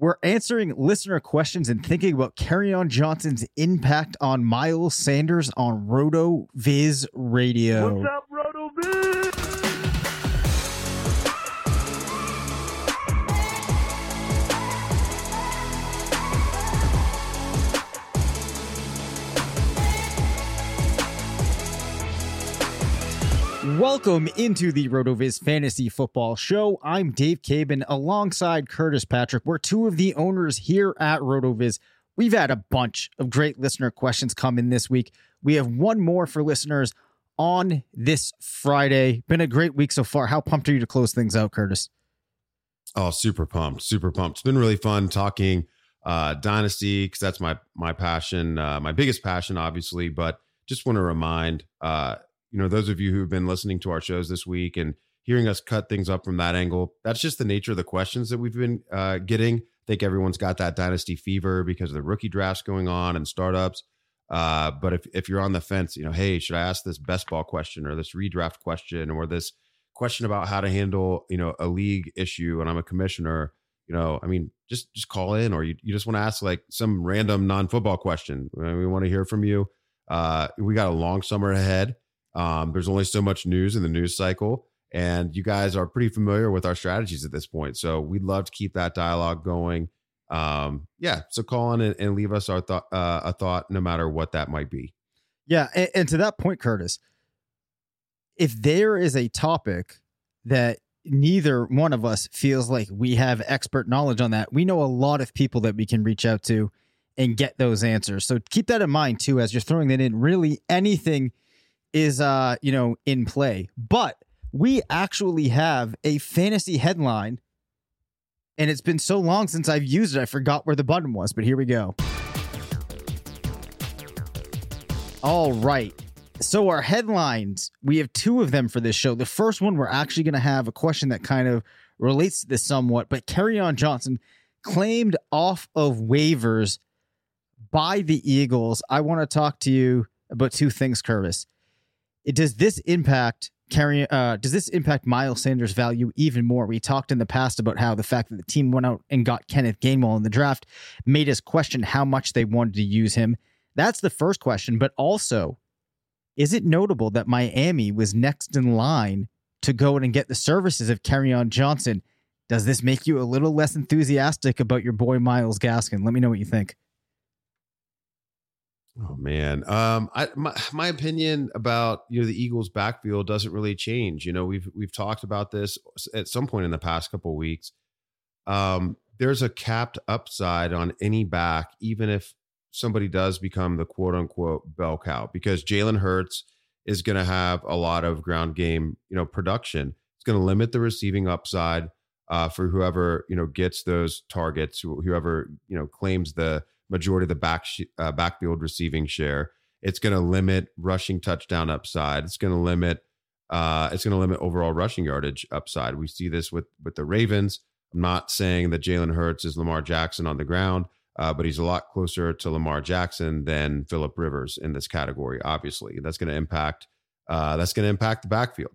We're answering listener questions and thinking about Kerryon Johnson's impact on Miles Sanders on RotoViz Radio. What's up, Roto Viz? Welcome into the RotoViz Fantasy Football Show. I'm Dave Caban alongside Curtis Patrick. We're two of the owners here at RotoViz. We've had a bunch of great listener questions come in this week. We have one more for listeners on this Friday. Been a great week so far. How pumped are you to close things out, Curtis? Oh, super pumped, super pumped. It's been really fun talking uh dynasty because that's my my passion, uh, my biggest passion, obviously. But just want to remind uh you know those of you who've been listening to our shows this week and hearing us cut things up from that angle that's just the nature of the questions that we've been uh, getting. I think everyone's got that dynasty fever because of the rookie drafts going on and startups. Uh, but if, if you're on the fence you know hey should i ask this best ball question or this redraft question or this question about how to handle you know a league issue and i'm a commissioner you know i mean just just call in or you, you just want to ask like some random non-football question. We want to hear from you. Uh, we got a long summer ahead um, there's only so much news in the news cycle, and you guys are pretty familiar with our strategies at this point. So we'd love to keep that dialogue going. Um, yeah, so call in and, and leave us our thought, uh, a thought, no matter what that might be. Yeah, and, and to that point, Curtis, if there is a topic that neither one of us feels like we have expert knowledge on that, we know a lot of people that we can reach out to and get those answers. So keep that in mind too as you're throwing that in. Really, anything is uh you know in play. But we actually have a fantasy headline and it's been so long since i've used it i forgot where the button was but here we go. All right. So our headlines we have two of them for this show. The first one we're actually going to have a question that kind of relates to this somewhat but Kerryon Johnson claimed off of waivers by the eagles. I want to talk to you about two things curtis does this impact carry uh, does this impact Miles Sanders' value even more? We talked in the past about how the fact that the team went out and got Kenneth Gainwell in the draft made us question how much they wanted to use him. That's the first question, but also is it notable that Miami was next in line to go and get the services of Kerryon Johnson? Does this make you a little less enthusiastic about your boy Myles Gaskin? Let me know what you think. Oh man, um, I my, my opinion about you know the Eagles' backfield doesn't really change. You know, we've we've talked about this at some point in the past couple weeks. Um, there's a capped upside on any back, even if somebody does become the quote unquote bell cow, because Jalen Hurts is going to have a lot of ground game, you know, production. It's going to limit the receiving upside uh, for whoever you know gets those targets, whoever you know claims the majority of the back sh- uh, backfield receiving share. It's going to limit rushing touchdown upside. It's going to limit uh, it's going to limit overall rushing yardage upside. We see this with with the Ravens. I'm not saying that Jalen Hurts is Lamar Jackson on the ground, uh, but he's a lot closer to Lamar Jackson than Philip Rivers in this category. Obviously, that's going to impact uh, that's going to impact the backfield.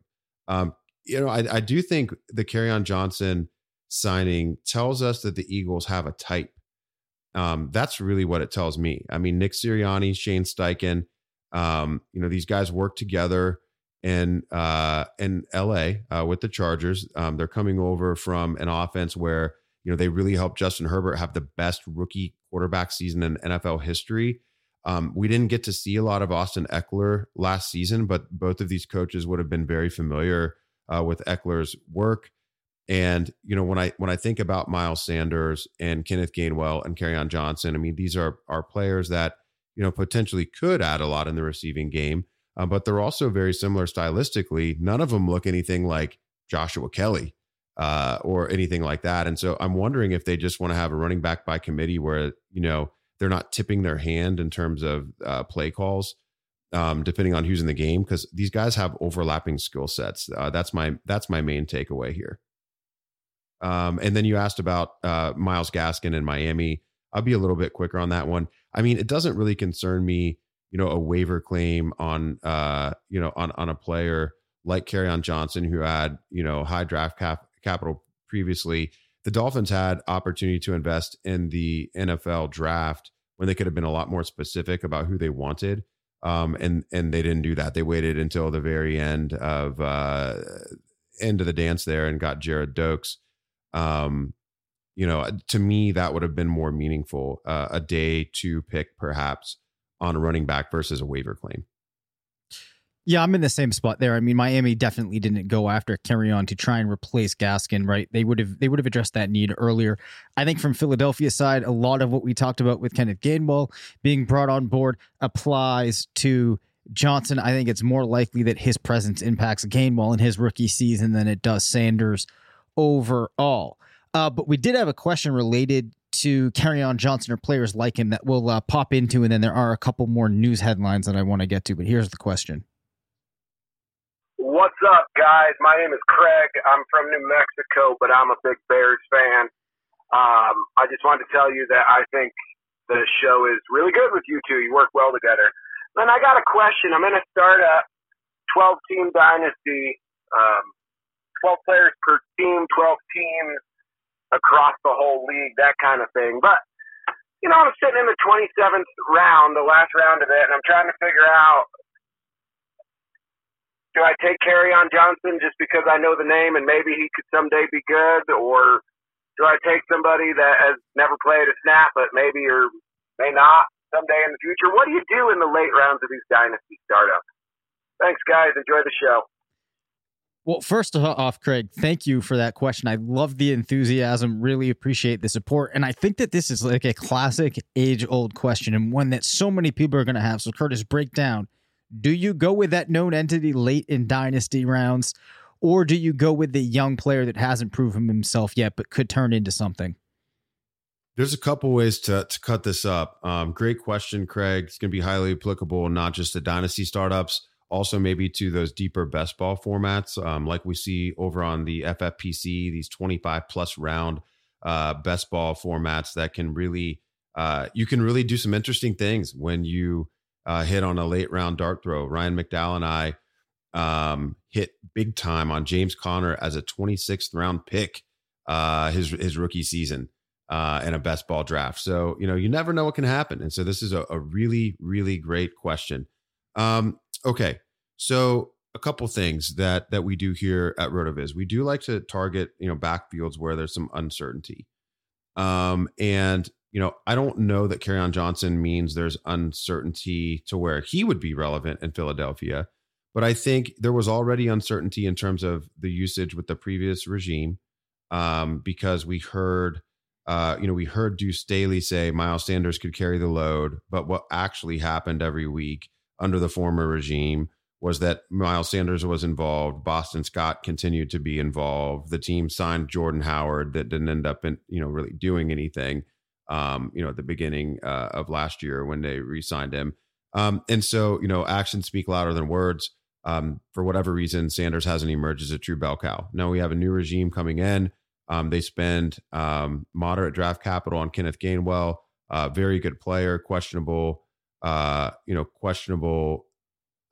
Um, you know, I, I do think the Kerryon Johnson signing tells us that the Eagles have a type. Um, that's really what it tells me. I mean, Nick Sirianni, Shane Steichen, um, you know, these guys work together in uh, in LA uh, with the Chargers. Um, they're coming over from an offense where you know they really helped Justin Herbert have the best rookie quarterback season in NFL history. Um, we didn't get to see a lot of Austin Ekeler last season, but both of these coaches would have been very familiar uh, with Ekeler's work. And you know, when I when I think about Miles Sanders and Kenneth Gainwell and Kerryon Johnson, I mean, these are are players that you know potentially could add a lot in the receiving game, uh, but they're also very similar stylistically. None of them look anything like Joshua Kelley uh, or anything like that. And so I'm wondering if they just want to have a running back by committee where you know they're not tipping their hand in terms of uh, play calls um, depending on who's in the game, because these guys have overlapping skill sets. Uh, that's my that's my main takeaway here. Um, and then you asked about uh, Myles Gaskin in Miami. I'll be a little bit quicker on that one. I mean, it doesn't really concern me, you know, a waiver claim on, uh, you know, on on a player like Kerryon Johnson who had, you know, high draft cap capital previously. The Dolphins had opportunity to invest in the NFL draft when they could have been a lot more specific about who they wanted um, and and they didn't do that. They waited until the very end of uh, end of the dance there and got Gerrid Doaks. Um, you know, to me, that would have been more meaningful. Uh, a day to pick, perhaps, on a running back versus a waiver claim. Yeah, I'm in the same spot there. I mean, Miami definitely didn't go after Kerryon to try and replace Gaskin, right? They would have they would have addressed that need earlier. I think from Philadelphia's side, a lot of what we talked about with Kenneth Gainwell being brought on board applies to Johnson. I think it's more likely that his presence impacts Gainwell in his rookie season than it does Sanders overall. Uh, but we did have a question related to Kerryon Johnson or players like him that we'll uh, pop into, and then there are a couple more news headlines that I want to get to. But here's the question. What's up, guys? My name is Craig. I'm from New Mexico, but I'm a big Bears fan. Um, I just wanted to tell you that I think the show is really good with you two. You work well together. Then I got a question. I'm going to start a 12 team dynasty, um, 12 players per team, 12 teams across the whole league, that kind of thing. But, you know, I'm sitting in the 27th round, the last round of it, and I'm trying to figure out do I take Kerryon Johnson just because I know the name and maybe he could someday be good, or do I take somebody that has never played a snap but maybe or may not someday in the future? What do you do in the late rounds of these dynasty startups? Thanks, guys. Enjoy the show. Well, first off, Craig, thank you for that question. I love the enthusiasm, really appreciate the support. And I think that this is like a classic age old question and one that so many people are going to have. So, Curtis, break down do you go with that known entity late in dynasty rounds, or do you go with the young player that hasn't proven himself yet but could turn into something? There's a couple ways to to cut this up. Um, great question, Craig. It's going to be highly applicable not just to dynasty startups, also maybe to those deeper best ball formats, um, like we see over on the FFPC, these 25 plus round uh, best ball formats that can really uh, you can really do some interesting things when you uh, hit on a late round dart throw. Ryan McDowell and I um, hit big time on James Conner as a 26th round pick uh, his his rookie season uh, in a best ball draft. So you know you never know what can happen, and so this is a, a really really great question. Um, okay, so a couple things that that we do here at RotoViz. We do like to target you know backfields where there's some uncertainty, um, and you know, I don't know that Kerryon Johnson means there's uncertainty to where he would be relevant in Philadelphia. But I think there was already uncertainty in terms of the usage with the previous regime um, because we heard, uh, you know, we heard Deuce Staley say Miles Sanders could carry the load. But what actually happened every week under the former regime was that Miles Sanders was involved. Boston Scott continued to be involved. The team signed Jordan Howard that didn't end up in, you know, really doing anything, um, you know, at the beginning uh, of last year when they re signed him. Um, and so, you know, actions speak louder than words. Um, for whatever reason, Sanders hasn't emerged as a true bell cow. Now we have a new regime coming in. Um, they spend um, moderate draft capital on Kenneth Gainwell, uh, very good player, questionable, uh, you know, questionable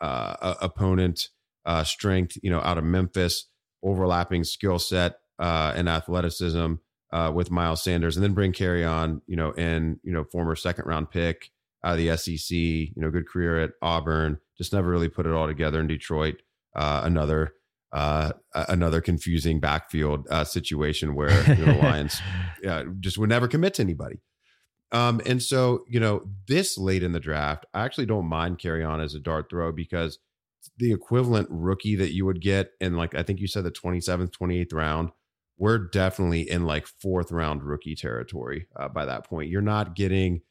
uh, opponent uh, strength, you know, out of Memphis, overlapping skill set uh, and athleticism uh, with Miles Sanders, and then bring Kerryon, you know, and you know, former second round pick out of the SEC, you know, good career at Auburn, just never really put it all together in Detroit. Uh, another uh, another confusing backfield uh, situation where you know, the Lions uh, just would never commit to anybody. Um, and so, you know, this late in the draft, I actually don't mind Kerryon as a dart throw because the equivalent rookie that you would get in like I think you said the 27th, 28th round, we're definitely in like fourth round rookie territory uh, by that point. You're not getting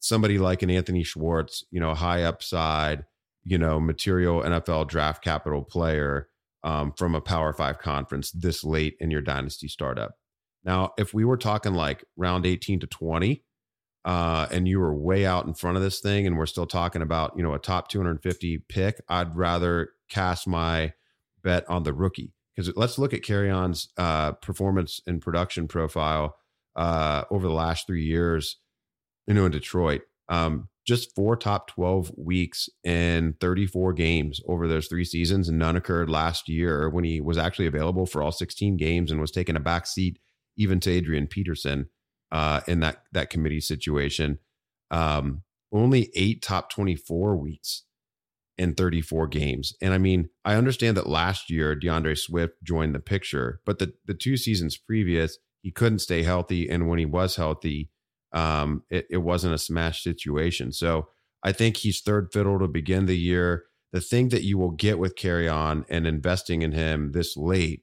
somebody like an Anthony Schwartz, you know, high upside, you know, material NFL draft capital player um, from a Power Five conference this late in your dynasty startup. Now, if we were talking like round 18 to 20, uh, and you were way out in front of this thing, and we're still talking about you know a top 250 pick, I'd rather cast my bet on the rookie because let's look at Kerryon's uh, performance and production profile uh, over the last three years, you know, in Detroit. Um, just four top 12 weeks in 34 games over those three seasons, and none occurred last year when he was actually available for all 16 games and was taking a back seat even to Adrian Peterson uh, in that that committee situation. Um, only eight top 24 weeks in 34 games. And I mean, I understand that last year DeAndre Swift joined the picture, but the, the two seasons previous, he couldn't stay healthy. And when he was healthy, um, it, it wasn't a smash situation. So I think he's third fiddle to begin the year. The thing that you will get with Kerryon and investing in him this late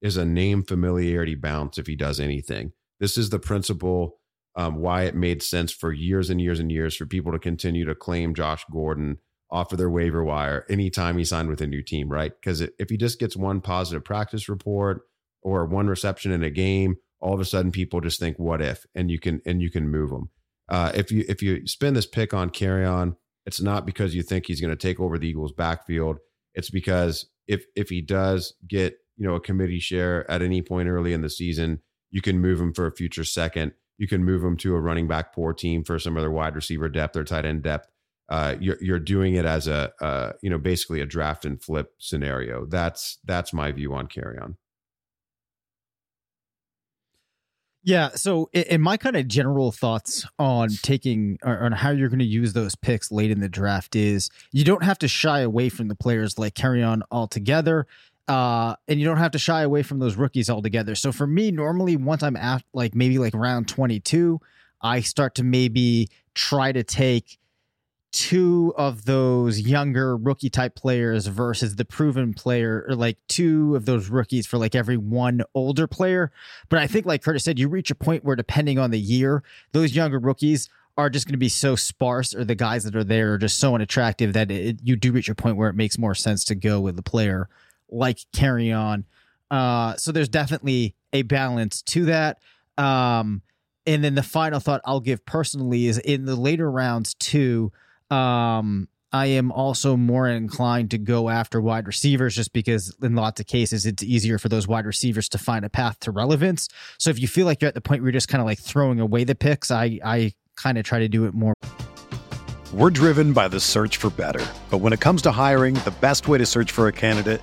is a name familiarity bounce if he does anything. This is the principle um, why it made sense for years and years and years for people to continue to claim Josh Gordon off of their waiver wire anytime he signed with a new team, right? Because if he just gets one positive practice report or one reception in a game, all of a sudden people just think, "What if?" and you can and you can move them. Uh, if you if you spend this pick on Kerryon, it's not because you think he's going to take over the Eagles' backfield. It's because if if he does get you know a committee share at any point early in the season, you can move him for a future second. You can move him to a running back poor team for some other wide receiver depth or tight end depth. Uh, you're you're doing it as a uh, you know basically a draft and flip scenario. That's that's my view on Kerryon. Yeah. So, in my kind of general thoughts on taking on how you're going to use those picks late in the draft is you don't have to shy away from the players like Kerryon altogether uh, and you don't have to shy away from those rookies altogether. So for me, normally once I'm at like maybe like round 22, I start to maybe try to take two of those younger rookie type players versus the proven player or like two of those rookies for like every one older player. But I think like Curtis said, you reach a point where depending on the year, those younger rookies are just going to be so sparse or the guys that are there are just so unattractive that it, you do reach a point where it makes more sense to go with the player like Kerryon. Uh, so there's definitely a balance to that. Um, and then the final thought I'll give personally is in the later rounds too. Um, I am also more inclined to go after wide receivers just because in lots of cases it's easier for those wide receivers to find a path to relevance. So if you feel like you're at the point where you're just kind of like throwing away the picks, I I kind of try to do it more. We're driven by the search for better. But when it comes to hiring, the best way to search for a candidate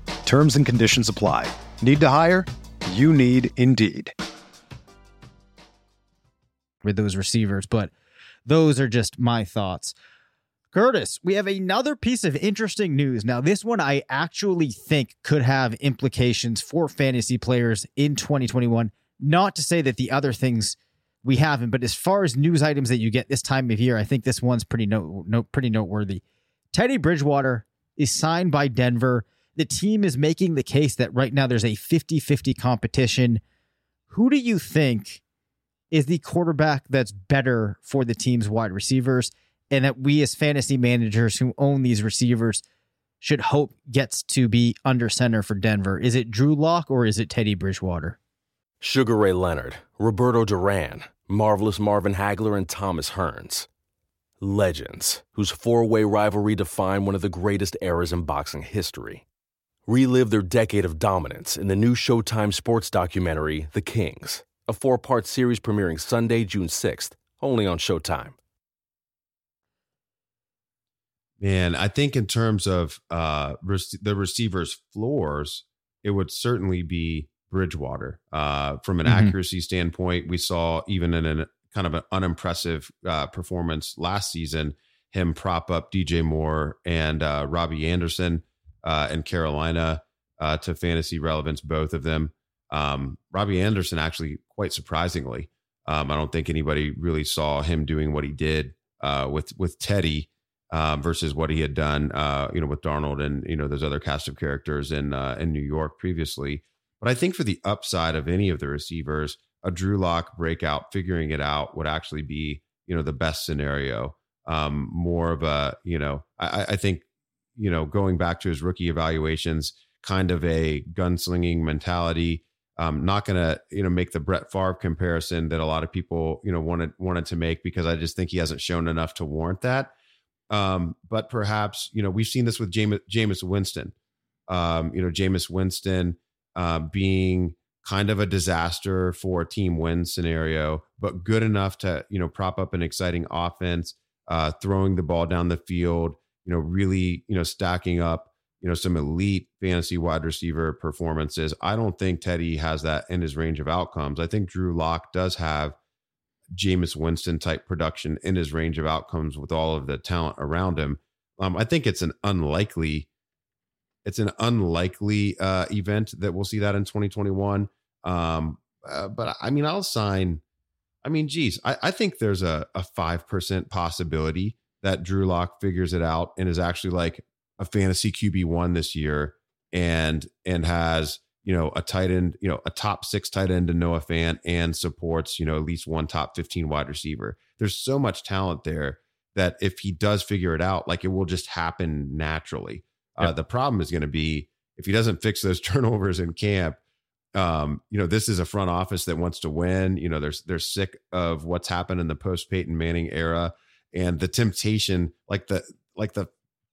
Terms and conditions apply. Need to hire? You need Indeed. With those receivers, but those are just my thoughts. Curtis, we have another piece of interesting news. Now, this one I actually think could have implications for fantasy players in 2021. Not to say that the other things we haven't, but as far as news items that you get this time of year, I think this one's pretty note, note pretty noteworthy. Teddy Bridgewater is signed by Denver. The team is making the case that right now there's a 50-50 competition. Who do you think is the quarterback that's better for the team's wide receivers? and that we as fantasy managers who own these receivers should hope gets to be under center for Denver. Is it Drew Lock or is it Teddy Bridgewater? Sugar Ray Leonard, Roberto Duran, Marvelous Marvin Hagler, and Thomas Hearns. Legends, whose four way rivalry defined one of the greatest eras in boxing history. Relive their decade of dominance in the new Showtime sports documentary, The Kings, a four part series premiering Sunday, June 6th, only on Showtime. Man, I think in terms of uh, the receivers' floors, it would certainly be Bridgewater. Uh, from an mm-hmm. accuracy standpoint, we saw even in a kind of an unimpressive uh, performance last season, him prop up DJ Moore and uh, Robbie Anderson uh, in Carolina uh, to fantasy relevance, both of them. Um, Robbie Anderson, actually, quite surprisingly, um, I don't think anybody really saw him doing what he did uh, with with Teddy uh, versus what he had done, uh, you know, with Darnold and you know those other cast of characters in uh, in New York previously. But I think for the upside of any of the receivers, a Drew Lock breakout, figuring it out would actually be you know the best scenario. Um, more of a you know, I, I think you know going back to his rookie evaluations, kind of a gunslinging mentality. Um, not going to you know make the Brett Favre comparison that a lot of people you know wanted wanted to make because I just think he hasn't shown enough to warrant that. Um, but perhaps, you know, we've seen this with Jameis, Jameis Winston. Um, you know, Jameis Winston uh, being kind of a disaster for a team win scenario, but good enough to, you know, prop up an exciting offense, uh, throwing the ball down the field, you know, really, you know, stacking up, you know, some elite fantasy wide receiver performances. I don't think Teddy has that in his range of outcomes. I think Drew Lock does have Jameis Winston type production in his range of outcomes with all of the talent around him. Um, I think it's an unlikely, it's an unlikely uh, event that we'll see that in 2021. Um, uh, but I mean, I'll sign. I mean, geez, I, I think there's a a five percent possibility that Drew Lock figures it out and is actually like a fantasy QB one this year, and and has you know, a tight end, you know, a top six tight end to Noah Fant and supports, you know, at least one top 15 wide receiver. There's so much talent there that if he does figure it out, like it will just happen naturally. Uh, yep. Uh, the problem is going to be if he doesn't fix those turnovers in camp. Um, you know, this is a front office that wants to win. You know, they're they're sick of what's happened in the post Peyton Manning era, and the temptation, like the like the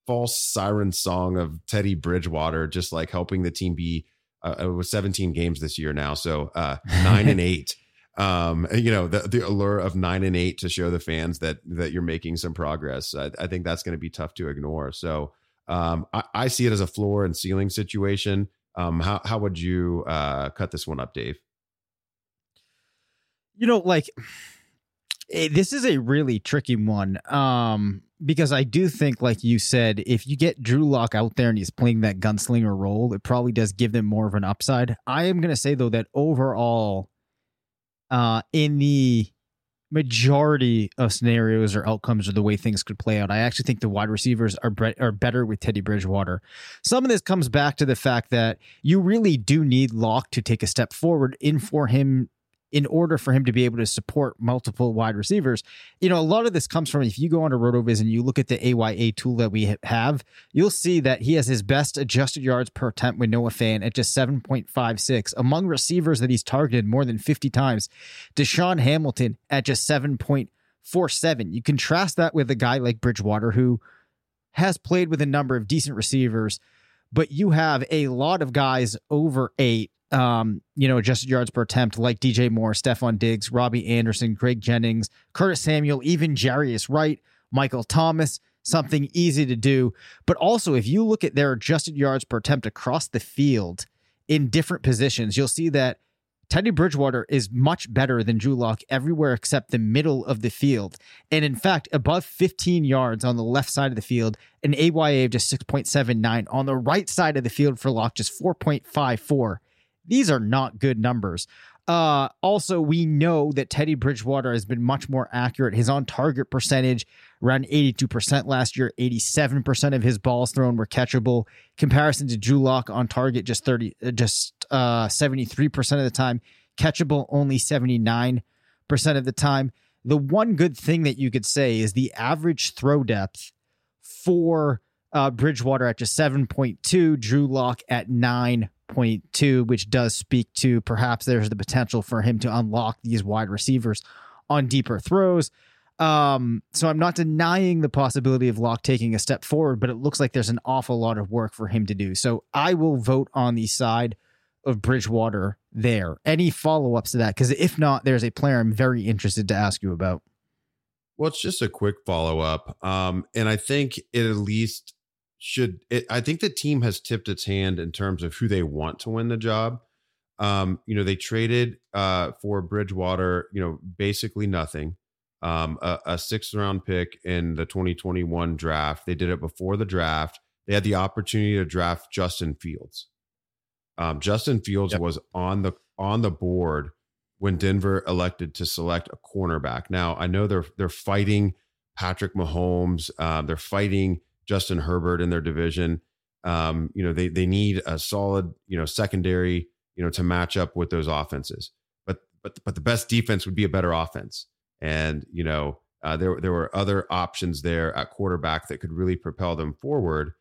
false siren song of Teddy Bridgewater, just like helping the team be uh, it was 17 games this year now, so uh, nine and eight. Um, you know, the the allure of nine and eight to show the fans that that you're making some progress. I, I think that's going to be tough to ignore. So um, I, I, see it as a floor and ceiling situation. Um, how how would you uh, cut this one up, Dave? You know, like this is a really tricky one. Um, because I do think, like you said, if you get Drew Lock out there and he's playing that gunslinger role, it probably does give them more of an upside. I am going to say though that overall, uh, in the majority of scenarios or outcomes or the way things could play out, I actually think the wide receivers are bre- are better with Teddy Bridgewater. Some of this comes back to the fact that you really do need Lock to take a step forward in for him in order for him to be able to support multiple wide receivers. You know, a lot of this comes from if you go onto RotoViz and you look at the AYA tool that we have, you'll see that he has his best adjusted yards per attempt with Noah Fant at just 7.56. Among receivers that he's targeted more than 50 times, DaeSean Hamilton at just 7.47. You contrast that with a guy like Bridgewater who has played with a number of decent receivers, but you have a lot of guys over eight, um, you know, adjusted yards per attempt, like DJ Moore, Stefon Diggs, Robbie Anderson, Greg Jennings, Curtis Samuel, even Jarius Wright, Michael Thomas. Something easy to do. But also, if you look at their adjusted yards per attempt across the field in different positions, you'll see that Teddy Bridgewater is much better than Drew Lock everywhere except the middle of the field. And in fact, above 15 yards on the left side of the field, an AYA of just 6.79. On the right side of the field for Lock, just 4.54. These are not good numbers. Uh, also, we know that Teddy Bridgewater has been much more accurate. His on target percentage around 82% last year, 87% of his balls thrown were catchable. Comparison to Drew Lock on target, just 30, uh, just uh, 73% of the time, catchable only 79% of the time. The one good thing that you could say is the average throw depth for uh, Bridgewater at just 7.2, Drew Lock at 9 Point two, which does speak to perhaps there's the potential for him to unlock these wide receivers on deeper throws. Um, so I'm not denying the possibility of Lock taking a step forward, but it looks like there's an awful lot of work for him to do. So I will vote on the side of Bridgewater there. Any follow ups to that? Because if not, there's a player I'm very interested to ask you about. Well, it's just a quick follow up. Um, and I think it at least should it, I think the team has tipped its hand in terms of who they want to win the job. Um, you know, they traded uh, for Bridgewater, you know, basically nothing. Um, a, a sixth round pick in the 2021 draft. They did it before the draft. They had the opportunity to draft Justin Fields. Um, Justin Fields yep. was on the on the board when Denver elected to select a cornerback. Now I know they're they're fighting Patrick Mahomes. Uh, they're fighting Justin Herbert in their division. Um, you know, they they need a solid, you know, secondary, you know, to match up with those offenses. But but but the best defense would be a better offense. And you know, uh, there there were other options there at quarterback that could really propel them forward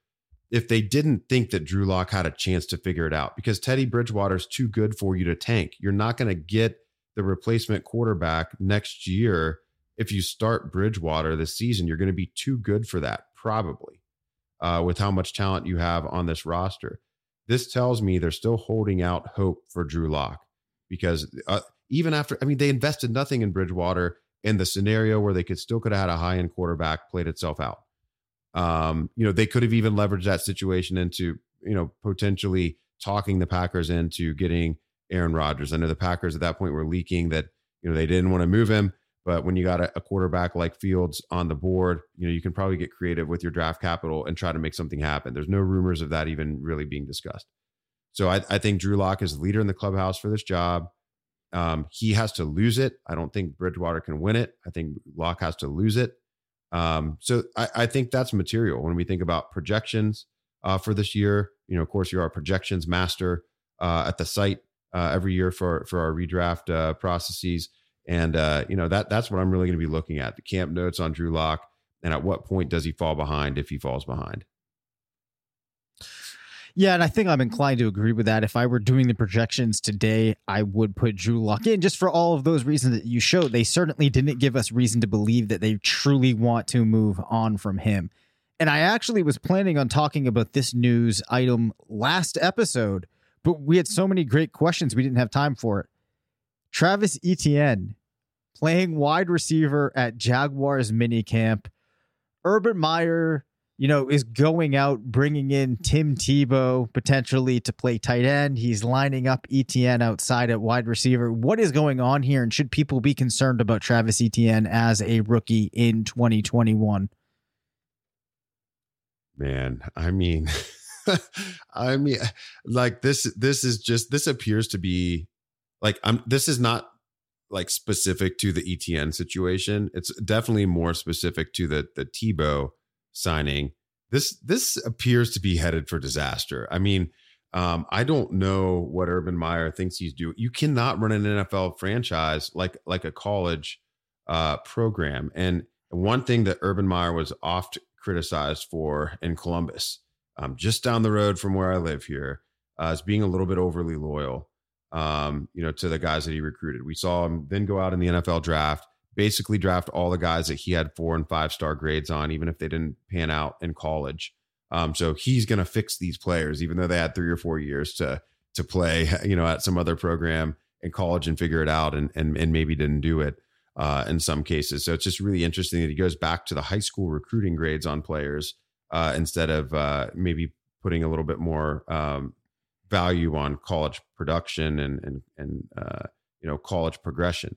if they didn't think that Drew Lock had a chance to figure it out because Teddy Bridgewater is too good for you to tank. You're not going to get the replacement quarterback next year if you start Bridgewater this season. You're going to be too good for that probably, uh, with how much talent you have on this roster. This tells me they're still holding out hope for Drew Lock because uh, even after, I mean, they invested nothing in Bridgewater in the scenario where they could still could have had a high end quarterback played itself out. Um, you know, they could have even leveraged that situation into, you know, potentially talking the Packers into getting Aaron Rodgers. I know the Packers at that point were leaking that, you know, they didn't want to move him. But when you got a, a, quarterback like Fields on the board, you know, you can probably get creative with your draft capital and try to make something happen. There's no rumors of that even really being discussed. So I, I think Drew Lock is the leader in the clubhouse for this job. Um, he has to lose it. I don't think Bridgewater can win it. I think Lock has to lose it. Um, so I, I, think that's material when we think about projections uh, for this year. You know, of course, you're our projections master uh, at the site uh, every year for for our redraft uh, processes. And uh, you know that that's what I'm really going to be looking at the camp notes on Drew Lock, and at what point does he fall behind if he falls behind. Yeah, and I think I'm inclined to agree with that. If I were doing the projections today, I would put Drew Lock in just for all of those reasons that you showed. They certainly didn't give us reason to believe that they truly want to move on from him. And I actually was planning on talking about this news item last episode, but we had so many great questions we didn't have time for it. Travis Etienne playing wide receiver at Jaguars minicamp. Urban Meyer, you know, is going out bringing in Tim Tebow potentially to play tight end. He's lining up Etienne outside at wide receiver. What is going on here? And should people be concerned about Travis Etienne as a rookie in 2021? Man, I mean, I mean, like this, this is just, this appears to be like I'm this is not like specific to the Etienne situation. It's definitely more specific to the the Tebow signing. This this appears to be headed for disaster. I mean, um, I don't know what Urban Meyer thinks he's doing. You cannot run an NFL franchise like like a college uh, program. And one thing that Urban Meyer was oft criticized for in Columbus, um, just down the road from where I live here, uh, is being a little bit overly loyal um, you know, to the guys that he recruited. We saw him then go out in the NFL draft, basically draft all the guys that he had four and five star grades on, even if they didn't pan out in college. Um, so he's going to fix these players, even though they had three or four years to to play, you know, at some other program in college and figure it out, and and and maybe didn't do it uh, in some cases. So it's just really interesting that he goes back to the high school recruiting grades on players uh, instead of uh, maybe putting a little bit more um, value on college production and and and uh, you know college progression.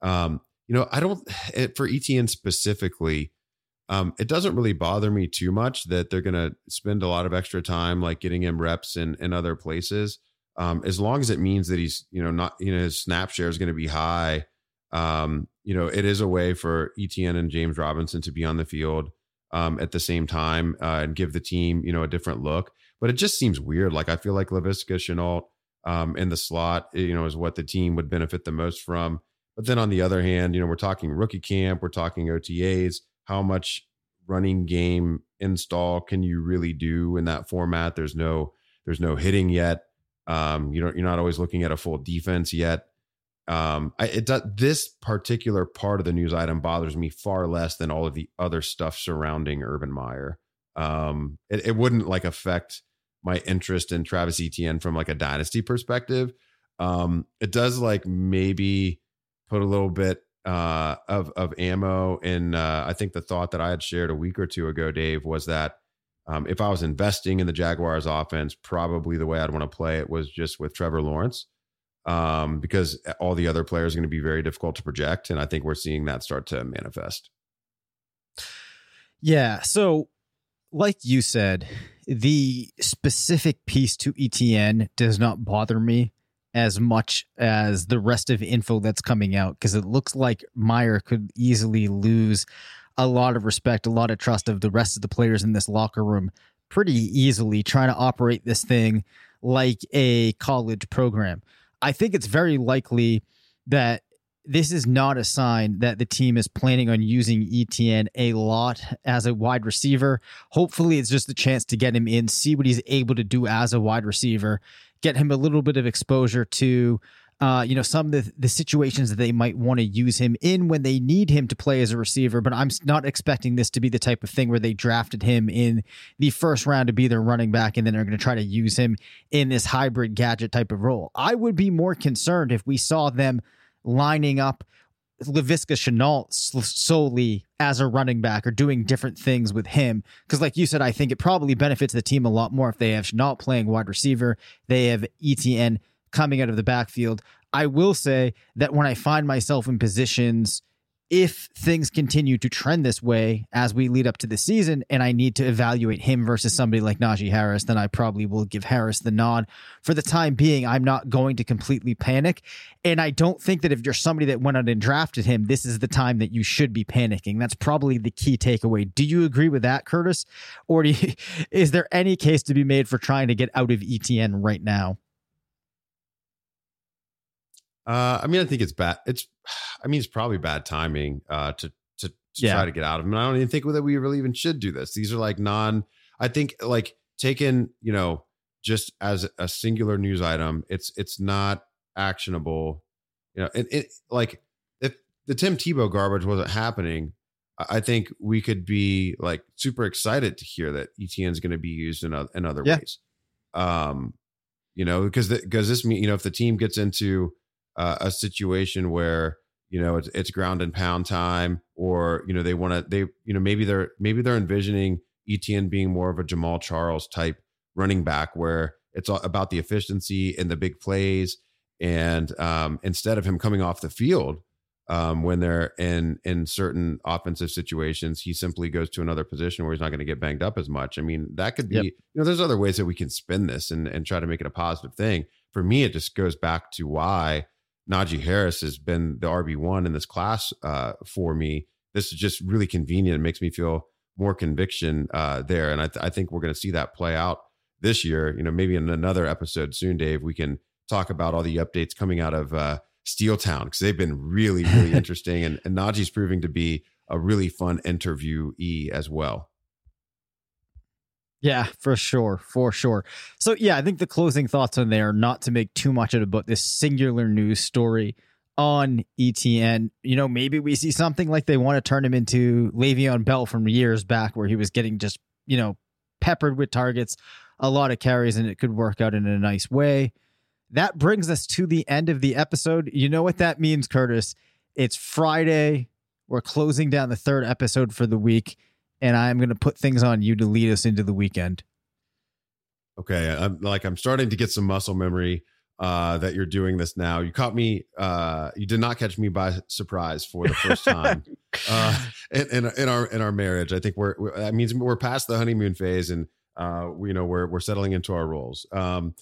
Um, you know, I don't it, for Etienne specifically. Um, it doesn't really bother me too much that they're going to spend a lot of extra time like getting him reps in in other places. Um, as long as it means that he's you know not you know his snap share is going to be high. Um, you know, it is a way for Etienne and James Robinson to be on the field um, at the same time uh, and give the team you know a different look. But it just seems weird. Like I feel like Laviska Shenault um, in the slot, you know, is what the team would benefit the most from. But then on the other hand, you know, we're talking rookie camp, we're talking OTAs. How much running game install can you really do in that format? There's no there's no hitting yet. Um, you don't you're not always looking at a full defense yet. Um, I, it does this particular part of the news item bothers me far less than all of the other stuff surrounding Urban Meyer. Um, it, it wouldn't like affect my interest in Travis Etienne from like a dynasty perspective. Um, it does like maybe put a little bit uh, of of ammo in. Uh, I think the thought that I had shared a week or two ago, Dave, was that um, if I was investing in the Jaguars offense, probably the way I'd want to play it was just with Trevor Lawrence, um, because all the other players are going to be very difficult to project, and I think we're seeing that start to manifest. Yeah. So like you said, the specific piece to Etienne does not bother me as much as the rest of info that's coming out because it looks like Meyer could easily lose a lot of respect, a lot of trust of the rest of the players in this locker room pretty easily trying to operate this thing like a college program. I think it's very likely that this is not a sign that the team is planning on using Etienne a lot as a wide receiver. Hopefully, it's just a chance to get him in, see what he's able to do as a wide receiver, get him a little bit of exposure to. Uh, you know some of the, the situations that they might want to use him in when they need him to play as a receiver but i'm not expecting this to be the type of thing where they drafted him in the first round to be their running back and then they're going to try to use him in this hybrid gadget type of role i would be more concerned if we saw them lining up Laviska Shenault solely as a running back or doing different things with him. Because, like you said, I think it probably benefits the team a lot more if they have Shenault playing wide receiver, they have Etienne coming out of the backfield. I will say that when I find myself in positions if things continue to trend this way as we lead up to the season and I need to evaluate him versus somebody like Najee Harris, then I probably will give Harris the nod. For the time being, I'm not going to completely panic. And I don't think that if you're somebody that went out and drafted him, this is the time that you should be panicking. That's probably the key takeaway. Do you agree with that, Curtis? Or you, is there any case to be made for trying to get out of Etienne right now? Uh, I mean, I think it's bad. It's, I mean, it's probably bad timing uh, to to, to yeah. try to get out of them. And I don't even think that we really even should do this. These are like non. I think like taken, you know, just as a singular news item. It's it's not actionable. You know, it, it like if the Tim Tebow garbage wasn't happening, I think we could be like super excited to hear that Etienne is going to be used in, other, in other yeah. ways. Um, you know, because because this mean you know if the team gets into uh, a situation where you know it's, it's ground and pound time or you know they want to they you know maybe they're maybe they're envisioning Etienne being more of a Jamaal Charles type running back where it's all about the efficiency and the big plays and um, instead of him coming off the field um, when they're in in certain offensive situations, he simply goes to another position where he's not going to get banged up as much. I mean, that could be yep. you know there's other ways that we can spin this and and try to make it a positive thing. For me, it just goes back to why Najee Harris has been the RB one in this class uh, for me. This is just really convenient. It makes me feel more conviction uh, there, and I, th- I think we're going to see that play out this year. You know, maybe in another episode soon, Dave, we can talk about all the updates coming out of uh, Steel Town because they've been really, really interesting, and, and Najee's proving to be a really fun interviewee as well. Yeah, for sure, for sure. So yeah, I think the closing thoughts on there, not to make too much of about this singular news story on Etienne. You know, maybe we see something like they want to turn him into Le'Veon Bell from years back, where he was getting just, you know, peppered with targets, a lot of carries, and it could work out in a nice way. That brings us to the end of the episode. You know what that means, Curtis? It's Friday. We're closing down the third episode for the week, and I'm going to put things on you to lead us into the weekend. Okay, I'm like I'm starting to get some muscle memory uh, that you're doing this now. You caught me. Uh, you did not catch me by surprise for the first time uh, in, in, in our in our marriage. I think we're, we're, that means we're past the honeymoon phase, and uh, we, you know we're we're settling into our roles. Um,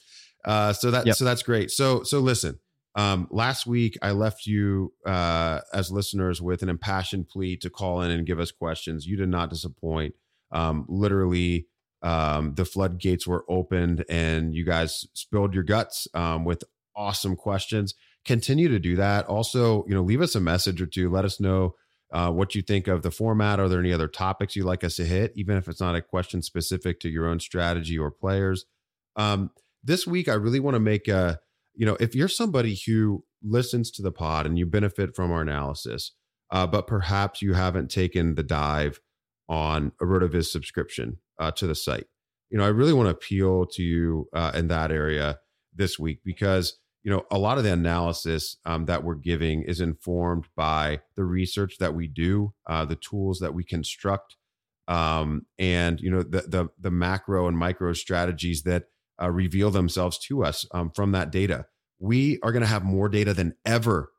uh, so that yep. so that's great. So so listen. Um, last week I left you uh, as listeners with an impassioned plea to call in and give us questions. You did not disappoint. Um, literally um, the floodgates were opened and you guys spilled your guts um, with awesome questions. Continue to do that. Also, you know, leave us a message or two. Let us know uh, what you think of the format. Are there any other topics you'd like us to hit, even if it's not a question specific to your own strategy or players? Um, this week, I really want to make a, you know, if you're somebody who listens to the pod and you benefit from our analysis, uh, but perhaps you haven't taken the dive on a RotoViz subscription uh, to the site. You know, I really want to appeal to you uh, in that area this week because you know a lot of the analysis um, that we're giving is informed by the research that we do, uh, the tools that we construct, um, and you know the, the the macro and micro strategies that uh, reveal themselves to us um, from that data. We are going to have more data than ever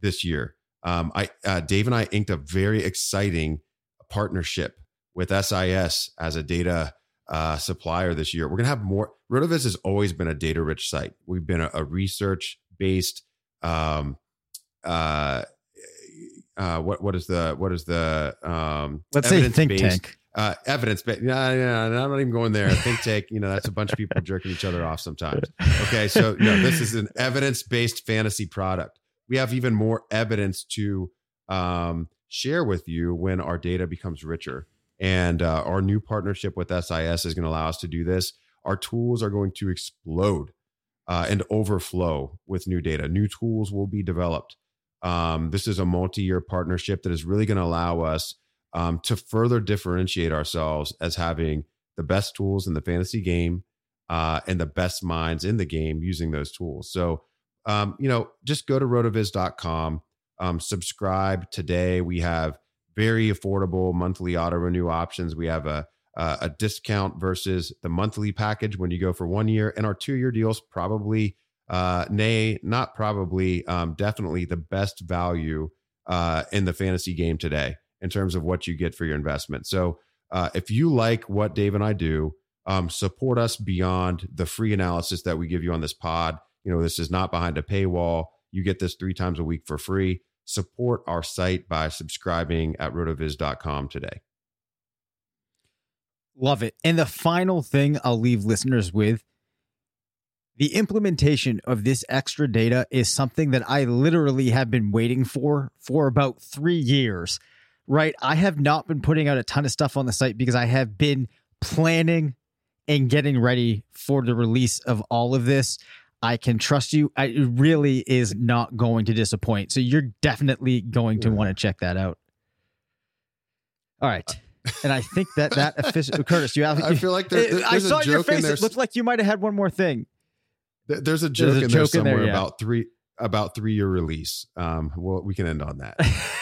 this year. Um, I uh, Dave and I inked a very exciting partnership with SIS as a data uh, supplier this year. We're going to have more. Rotoviz has always been a data rich site. We've been a, a research based. Um, uh, uh, what what is the what is the um, let's say think tank uh, evidence but yeah, yeah, I'm not even going there. Think tank, you know, that's a bunch of people jerking each other off sometimes. Okay, so this is an evidence based fantasy product. We have even more evidence to um, share with you when our data becomes richer. And uh, our new partnership with SIS is going to allow us to do this. Our tools are going to explode uh, and overflow with new data. New tools will be developed. Um, this is a multi year partnership that is really going to allow us um, to further differentiate ourselves as having the best tools in the fantasy game uh, and the best minds in the game using those tools. So, um, you know, just go to rotoviz.com, um, subscribe today. We have very affordable monthly auto renew options. We have a a discount versus the monthly package when you go for one year, and our two year deals probably, uh, nay, not probably, um, definitely the best value uh, in the fantasy game today in terms of what you get for your investment. So uh, if you like what Dave and I do, um, support us beyond the free analysis that we give you on this pod. You know, this is not behind a paywall. You get this three times a week for free support our site by subscribing at rotoviz.com today. Love it. And the final thing I'll leave listeners with the implementation of this extra data is something that I literally have been waiting for for about three years, right? I have not been putting out a ton of stuff on the site because I have been planning and getting ready for the release of all of this. I can trust you. I, it really is not going to disappoint. So you're definitely going to want to check that out. All right. And I think that that official Curtis, you have. I feel like there, there's I saw a joke your face. It looked like you might have had one more thing. There's a joke, there's a in, joke there somewhere in there yeah. about three about three year release. Um, well, we can end on that.